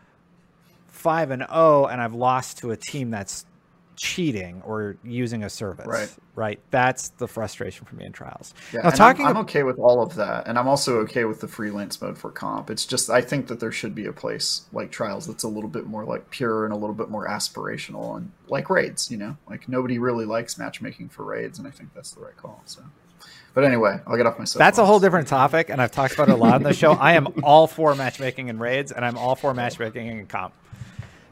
five and oh and I've lost to a team that's cheating or using a service. Right. Right. That's the frustration for me in trials. Yeah, now, talking I'm, I'm okay with all of that. And I'm also okay with the freelance mode for comp. It's just I think that there should be a place like trials that's a little bit more like pure and a little bit more aspirational and like raids, you know? Like nobody really likes matchmaking for raids, and I think that's the right call. So but anyway, I'll get off myself. That's a whole different topic, and I've talked about it a lot on the show. I am all for matchmaking in raids, and I'm all for matchmaking in comp.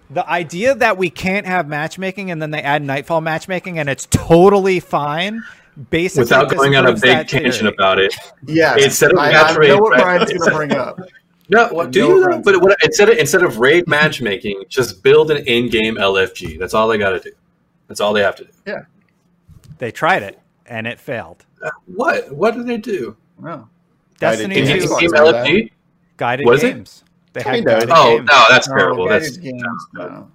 The idea that we can't have matchmaking and then they add nightfall matchmaking and it's totally fine, basically without going on a big tangent about it. Yeah, instead of I, match I know what Brian's going to bring up. *laughs* No, what, do you? Know? But what, instead of instead of raid matchmaking, just build an in-game LFG. That's all they got to do. That's all they have to do. Yeah, they tried it and it failed. What? What did they do? Well, Destiny Guided 2 games. LFG? Guided was games. It? They had guided oh games. no, that's terrible. that's games, no.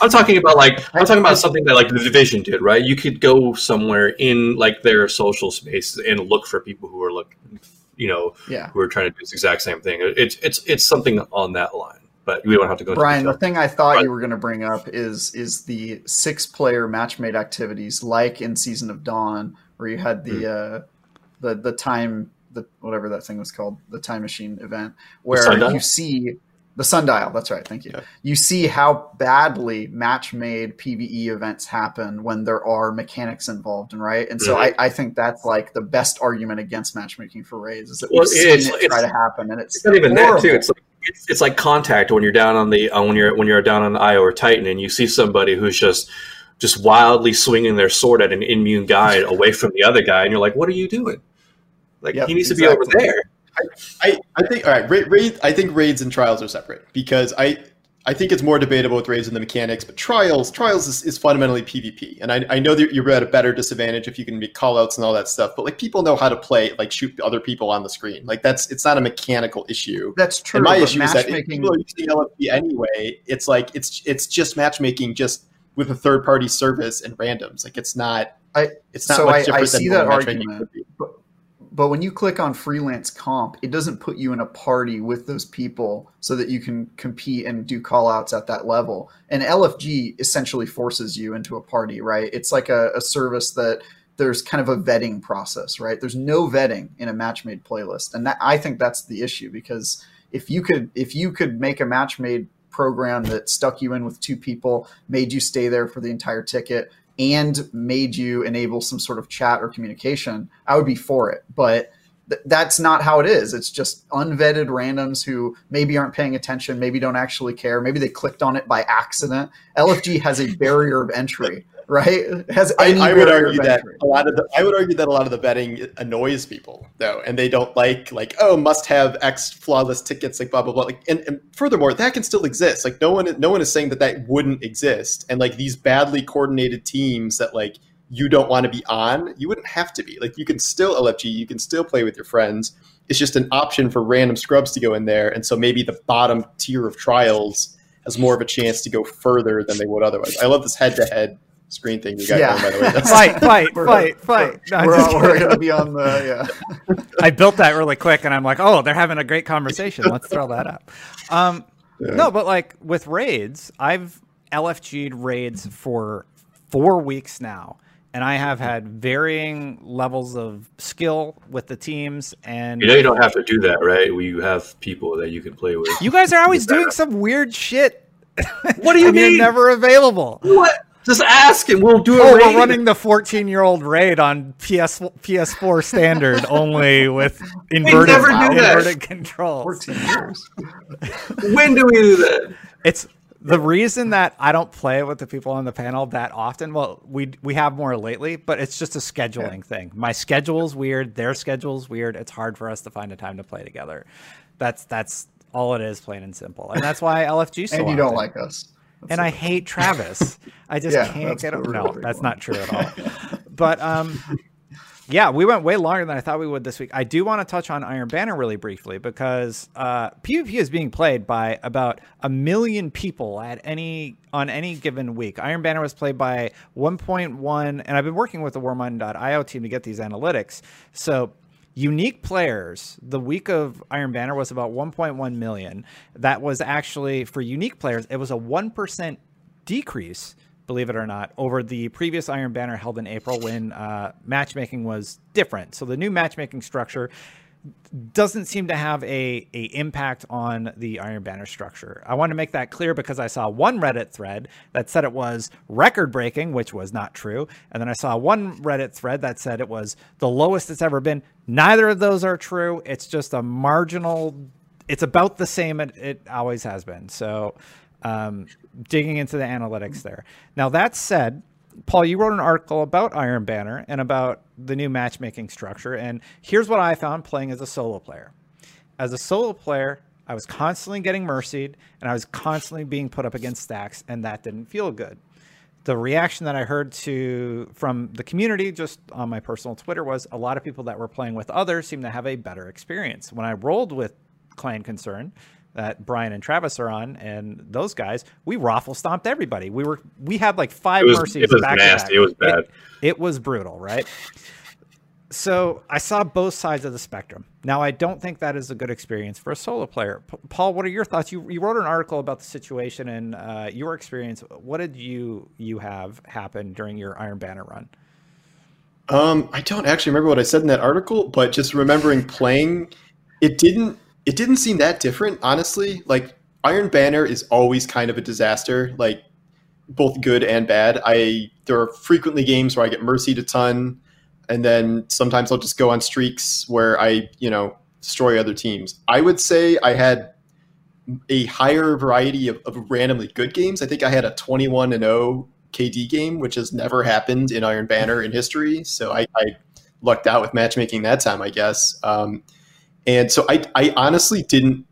I'm talking about like I'm talking about something that like the division did, right? You could go somewhere in like their social space and look for people who are looking, you know, yeah. who are trying to do this exact same thing. It's it's it's something on that line but we don't have to go. Brian, the thing I thought but, you were going to bring up is is the six player matchmade activities, like in Season of Dawn, where you had the mm. uh, the the time the whatever that thing was called the time machine event where you see the sundial that's right thank you yeah. you see how badly match made pve events happen when there are mechanics involved and right and so mm-hmm. I, I think that's like the best argument against matchmaking for raids is that well, we've seen it try to happen and it's, it's not even horrible. that too it's like it's, it's like contact when you're down on the uh, when you're when you're down on the io or titan and you see somebody who's just just wildly swinging their sword at an immune guy *laughs* away from the other guy, and you're like, "What are you doing? Like yep, he needs exactly. to be over there." I, I, I think all right. Raid, raid, I think raids and trials are separate because I I think it's more debatable with raids and the mechanics, but trials trials is, is fundamentally PvP, and I, I know that you're at a better disadvantage if you can make callouts and all that stuff. But like people know how to play, like shoot other people on the screen. Like that's it's not a mechanical issue. That's true. And my issue is that people are using LFG anyway. It's like it's it's just matchmaking just with a third party service and randoms. Like it's not. I it's not so I, I see that argument, but, but when you click on freelance comp, it doesn't put you in a party with those people so that you can compete and do call outs at that level. And LFG essentially forces you into a party, right? It's like a, a service that there's kind of a vetting process, right? There's no vetting in a match made playlist. And that, I think that's the issue because if you could if you could make a match made program that stuck you in with two people, made you stay there for the entire ticket, and made you enable some sort of chat or communication, I would be for it. But th- that's not how it is. It's just unvetted randoms who maybe aren't paying attention, maybe don't actually care, maybe they clicked on it by accident. LFG has a barrier of entry right? Has I, I would argue that a lot of the I would argue that a lot of the betting annoys people though, and they don't like like oh must have X flawless tickets like blah blah blah. Like, and, and furthermore, that can still exist. Like no one no one is saying that that wouldn't exist, and like these badly coordinated teams that like you don't want to be on, you wouldn't have to be. Like you can still LFG, you can still play with your friends. It's just an option for random scrubs to go in there, and so maybe the bottom tier of trials has more of a chance to go further than they would otherwise. I love this head to head screen thing you got yeah. going, by the way. That's, *laughs* fight, fight, fight, fight. No, we're, all, we're gonna be on the yeah. *laughs* I built that really quick, and I'm like, oh, they're having a great conversation. Let's throw that up. Um, yeah. No, but like with raids, I've LFG'd raids for four weeks now, and I have had varying levels of skill with the teams. And you know, you don't have to do that, right? We have people that you can play with. You guys are always *laughs* doing some weird shit. What do you mean? You're never available. What? Just ask and we'll do it. Oh, we're running the 14 year old raid on PS PS4 standard *laughs* only with inverted, inverted controls. 14 years. *laughs* when do we do that? It's the reason that I don't play with the people on the panel that often. Well, we we have more lately, but it's just a scheduling yeah. thing. My schedule's weird. Their schedule's weird. It's hard for us to find a time to play together. That's that's all it is, plain and simple. And that's why LFG. So and you often. don't like us and I hate Travis. I just yeah, can't get him. No, that's not true at all. *laughs* but um, yeah, we went way longer than I thought we would this week. I do want to touch on Iron Banner really briefly because uh, PvP is being played by about a million people at any on any given week. Iron Banner was played by 1.1, and I've been working with the Warmind.io team to get these analytics. So unique players. The week of iron banner was about 1.1 million. That was actually for unique players it was a 1% decrease believe it or not over the previous iron banner held in april when uh, matchmaking was different. So the new matchmaking structure doesn't seem to have a, a impact on the Iron Banner structure. I want to make that clear because I saw one Reddit thread that said it was record breaking, which was not true, and then I saw one Reddit thread that said it was the lowest it's ever been. Neither of those are true. It's just a marginal. It's about the same it, it always has been. So, um, digging into the analytics there. Now that said Paul, you wrote an article about Iron Banner and about the new matchmaking structure. And here's what I found playing as a solo player. As a solo player, I was constantly getting mercied and I was constantly being put up against stacks, and that didn't feel good. The reaction that I heard to from the community just on my personal Twitter was a lot of people that were playing with others seemed to have a better experience. When I rolled with Clan Concern, that Brian and Travis are on, and those guys, we raffle stomped everybody. We were we had like five it was, mercies. It was back nasty. It was bad. It, it, was brutal, right? So I saw both sides of the spectrum. Now I don't think that is a good experience for a solo player. P- Paul, what are your thoughts? You, you wrote an article about the situation and uh, your experience. What did you you have happen during your Iron Banner run? Um, I don't actually remember what I said in that article, but just remembering playing, it didn't it didn't seem that different, honestly. Like Iron Banner is always kind of a disaster, like both good and bad. I there are frequently games where I get mercied a ton, and then sometimes I'll just go on streaks where I, you know, destroy other teams. I would say I had a higher variety of, of randomly good games. I think I had a 21 and 0 KD game, which has never happened in Iron Banner in history. So I, I lucked out with matchmaking that time, I guess. Um, and so I, I honestly didn't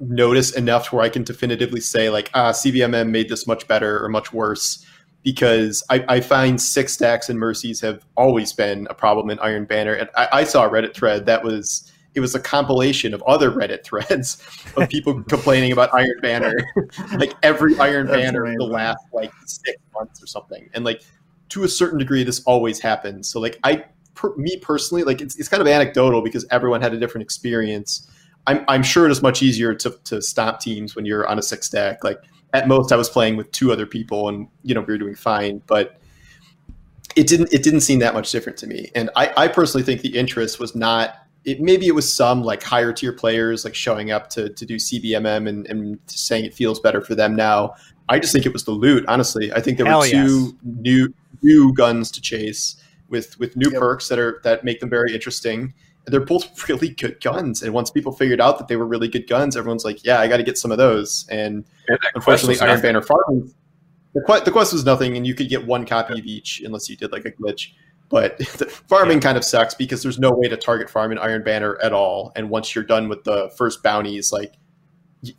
notice enough where I can definitively say like, ah, CBMM made this much better or much worse because I, I find six stacks and mercies have always been a problem in Iron Banner. And I, I saw a Reddit thread that was it was a compilation of other Reddit threads of people *laughs* complaining about Iron Banner, *laughs* like every Iron That's Banner amazing. the last like six months or something. And like to a certain degree, this always happens. So like I per, me personally, like it's, it's kind of anecdotal because everyone had a different experience. I'm, I'm sure it is much easier to, to stop teams when you're on a six stack. Like at most, I was playing with two other people, and you know we were doing fine. But it didn't it didn't seem that much different to me. And I, I personally think the interest was not. It, maybe it was some like higher tier players like showing up to, to do CBMM and, and saying it feels better for them now. I just think it was the loot. Honestly, I think there Hell were two yes. new new guns to chase with with new Yep. perks that are that make them very interesting. And they're both *laughs* really good guns. And once people figured out that they were really good guns, everyone's like, "Yeah, I got to get some of those." And And unfortunately, Iron. Banner farming the quest, the quest was nothing, and you could get one copy of each unless you did like a glitch. But *laughs* the farming kind of sucks because there's no way to target farm in Iron Banner at all. And once you're done with the first bounties, like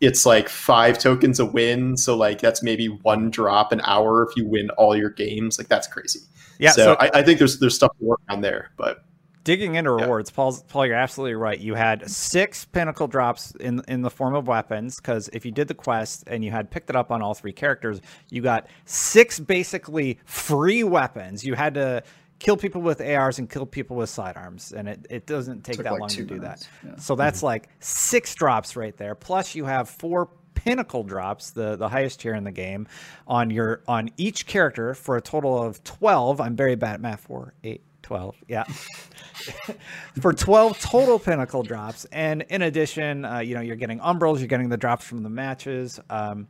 it's like five tokens a win. So like that's maybe one drop an hour if you win all your games. Like that's crazy. Yeah. so So, I, I think there's there's stuff to work on there. But digging into Yeah. rewards, Paul, Paul, you're absolutely right. You had six pinnacle drops in in the form of weapons because if you did the quest and you had picked it up on all three characters, you got six basically free weapons. You had to kill people with ARs and kill people with sidearms, and it, it doesn't take Took that like long to two do that. yeah. So that's like six drops right there. Plus you have four pinnacle drops, the the highest tier in the game, on your on each character for a total of twelve. I'm very bad at math. Four, eight, 12. Yeah. *laughs* for 12 total pinnacle drops. And in addition, uh, you know, you're getting umbrals, you're getting the drops from the matches. Um,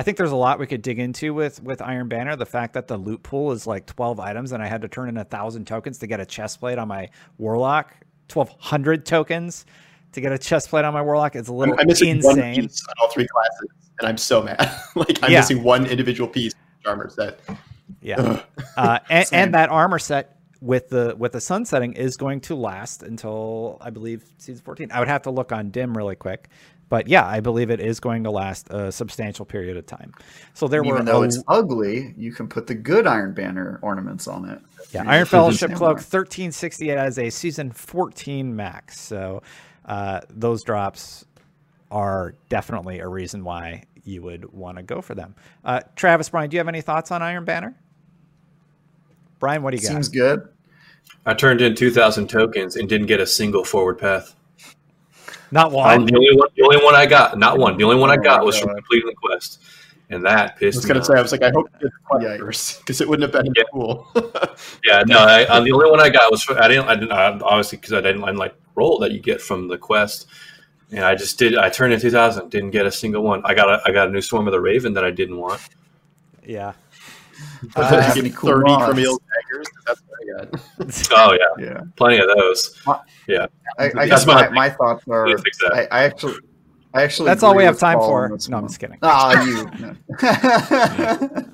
I think there's a lot we could dig into with with Iron Banner. The fact that the loot pool is like 12 items, and I had to turn in a thousand tokens to get a chest plate on my Warlock. 1,200 tokens to get a chest plate on my Warlock. It's a little I'm, I'm missing one insane. piece on all three classes, and I'm so mad. *laughs* like I'm Yeah. missing one individual piece armor set. Yeah, uh, *laughs* and, and that armor set with the with the sun setting is going to last until I believe season 14. I would have to look on dim really quick, but yeah, I believe it is going to last a substantial period of time. So there were Even though a- it's ugly, you can put the good Iron Banner ornaments on it. yeah Yeah, Iron Fellowship cloak 1368 as a season 14 max. So uh, those drops are definitely a reason why you would want to go for them. Uh, Travis, Brian, do you have any thoughts on Iron Banner? Brian, what do you got? Seems good. I turned in 2,000 tokens and didn't get a single forward path. Not I'm one. the only one. The only one I got, not one. The only one I Oh got was from completing the quest, and that pissed. I was gonna off. say, I was like, I hope you did the quest Yikes. first because it wouldn't have been Yeah. cool. *laughs* Yeah, no, I, I, the only one I got was for, I didn't. I didn't I, obviously because I didn't, I didn't like roll that you get from the quest, and I just did. I turned in 2,000, didn't get a single one. I got a I got a new Swarm of the Raven that I didn't want. Yeah. *laughs* But Uh, then how you many get cool 30 mods? from Eel Daggers. That's got. Oh yeah, Yeah. plenty of those. I, I That's guess my- my, my thoughts are. Need to fix that. I, I actually, I actually. That's all we have time for. on this No, I'm just kidding. Ah, you. *laughs* No.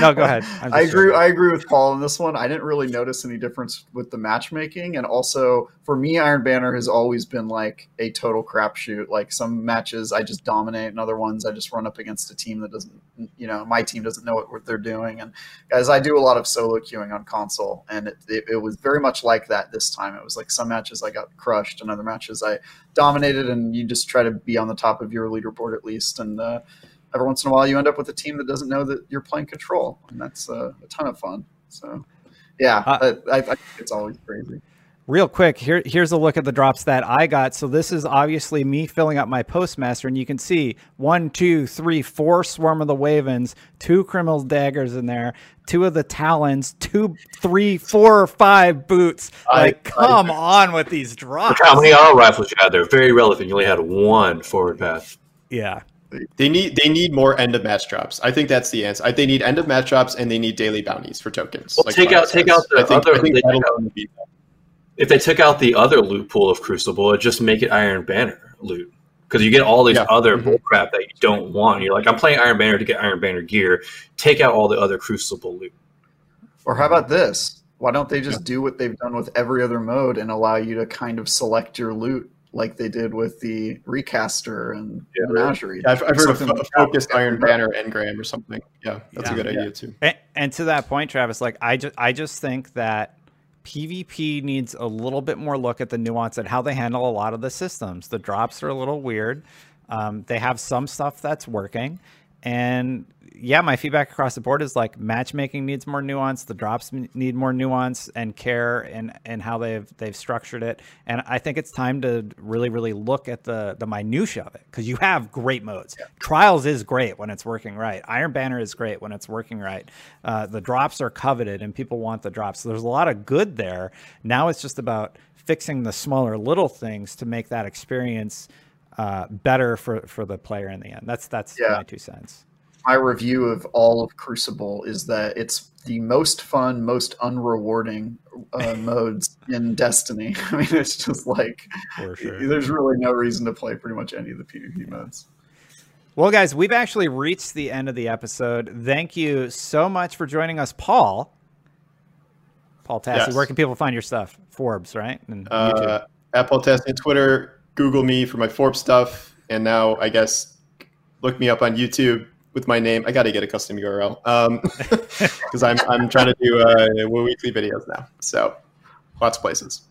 No, go ahead. *laughs* I'm I just agree. joking. I agree with Paul on this one. I didn't really notice any difference with the matchmaking, and also for me, Iron Banner has always been like a total crapshoot. Like some matches, I just dominate, and other ones, I just run up against a team that doesn't, you know, my team doesn't know what, what they're doing. And guys, I do a lot of solo queuing on console, and it, it, it was very much like that this time. It was like some matches I got crushed, and other matches I dominated, and you just try to be on the top of your leaderboard at least, and. Uh, every once in a while you end up with a team that doesn't know that you're playing control and that's uh, a ton of fun so yeah Uh, I, I, I think it's always crazy Real quick, here here's a look at the drops that I got. So this is obviously me filling up my postmaster, and you can see one, two, three, four Swarm of the Ravens, two Crimil's Daggers in there, two of the talons, two, three, four, or five boots. I- Like, come on with these drops. Look how many auto rifles you had there. Very relevant. You only had one forward path. Yeah. They need they need more end of match drops. I think that's the answer. I, they need end of match drops and they need daily bounties for tokens. Well, take Brian out- take says. out the I think, other- I think If they took out the other loot pool of Crucible, it'd just make it Iron Banner loot. Because you get all these Yeah. other Mhm. bullcrap that you don't want. You're like, I'm playing Iron Banner to get Iron Banner gear. Take out all the other Crucible loot. or how about this why don't they just do what they've done with every other mode and allow you to kind of select your loot like they did with the recaster and Yeah. menagerie Yeah, I've, I've heard of Something a like focused. Iron Banner engram or something. Yeah, that's Yeah. a good Yeah. idea too. And, and to that point, Travis, like I just I just think that PvP needs a little bit more look at the nuance and how they handle a lot of the systems. The drops are a little weird. Um, they have some stuff that's working, and yeah, my feedback across the board is like matchmaking needs more nuance. The drops need more nuance and care and and how they've they've structured it. And I think it's time to really really look at the the minutia of it because you have great modes. Yeah. Trials is great when it's working right. Iron Banner is great when it's working right. Uh, the drops are coveted and people want the drops. So there's a lot of good there. Now it's just about fixing the smaller little things to make that experience uh, better for for the player in the end. That's that's yeah. my two cents my review of all of Crucible is that it's the most fun, most unrewarding uh, *laughs* modes in Destiny. *laughs* I mean, it's just like sure. there's really no reason to play pretty much any of the PvP modes. Well, guys, we've actually reached the end of the episode. Thank you so much for joining us, Paul. Paul Tassi, yes. where can people find your stuff? Forbes, right? And uh, at Paul Tassi Twitter. Google me for my Forbes stuff, and now I guess look me up on YouTube with my name. I got to get a custom URL because um, *laughs* I'm I'm trying to do uh, weekly videos now. So lots of places.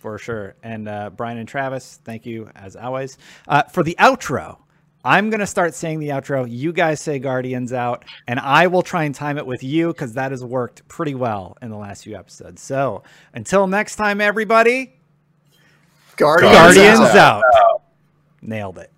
For sure. And uh, Brian and Travis, thank you as always uh, for the outro. I'm going to start saying the outro. You guys say Guardians out, and I will try and time it with you because that has worked pretty well in the last few episodes. So until next time, everybody, Guardians, Guardians out. out. Nailed it.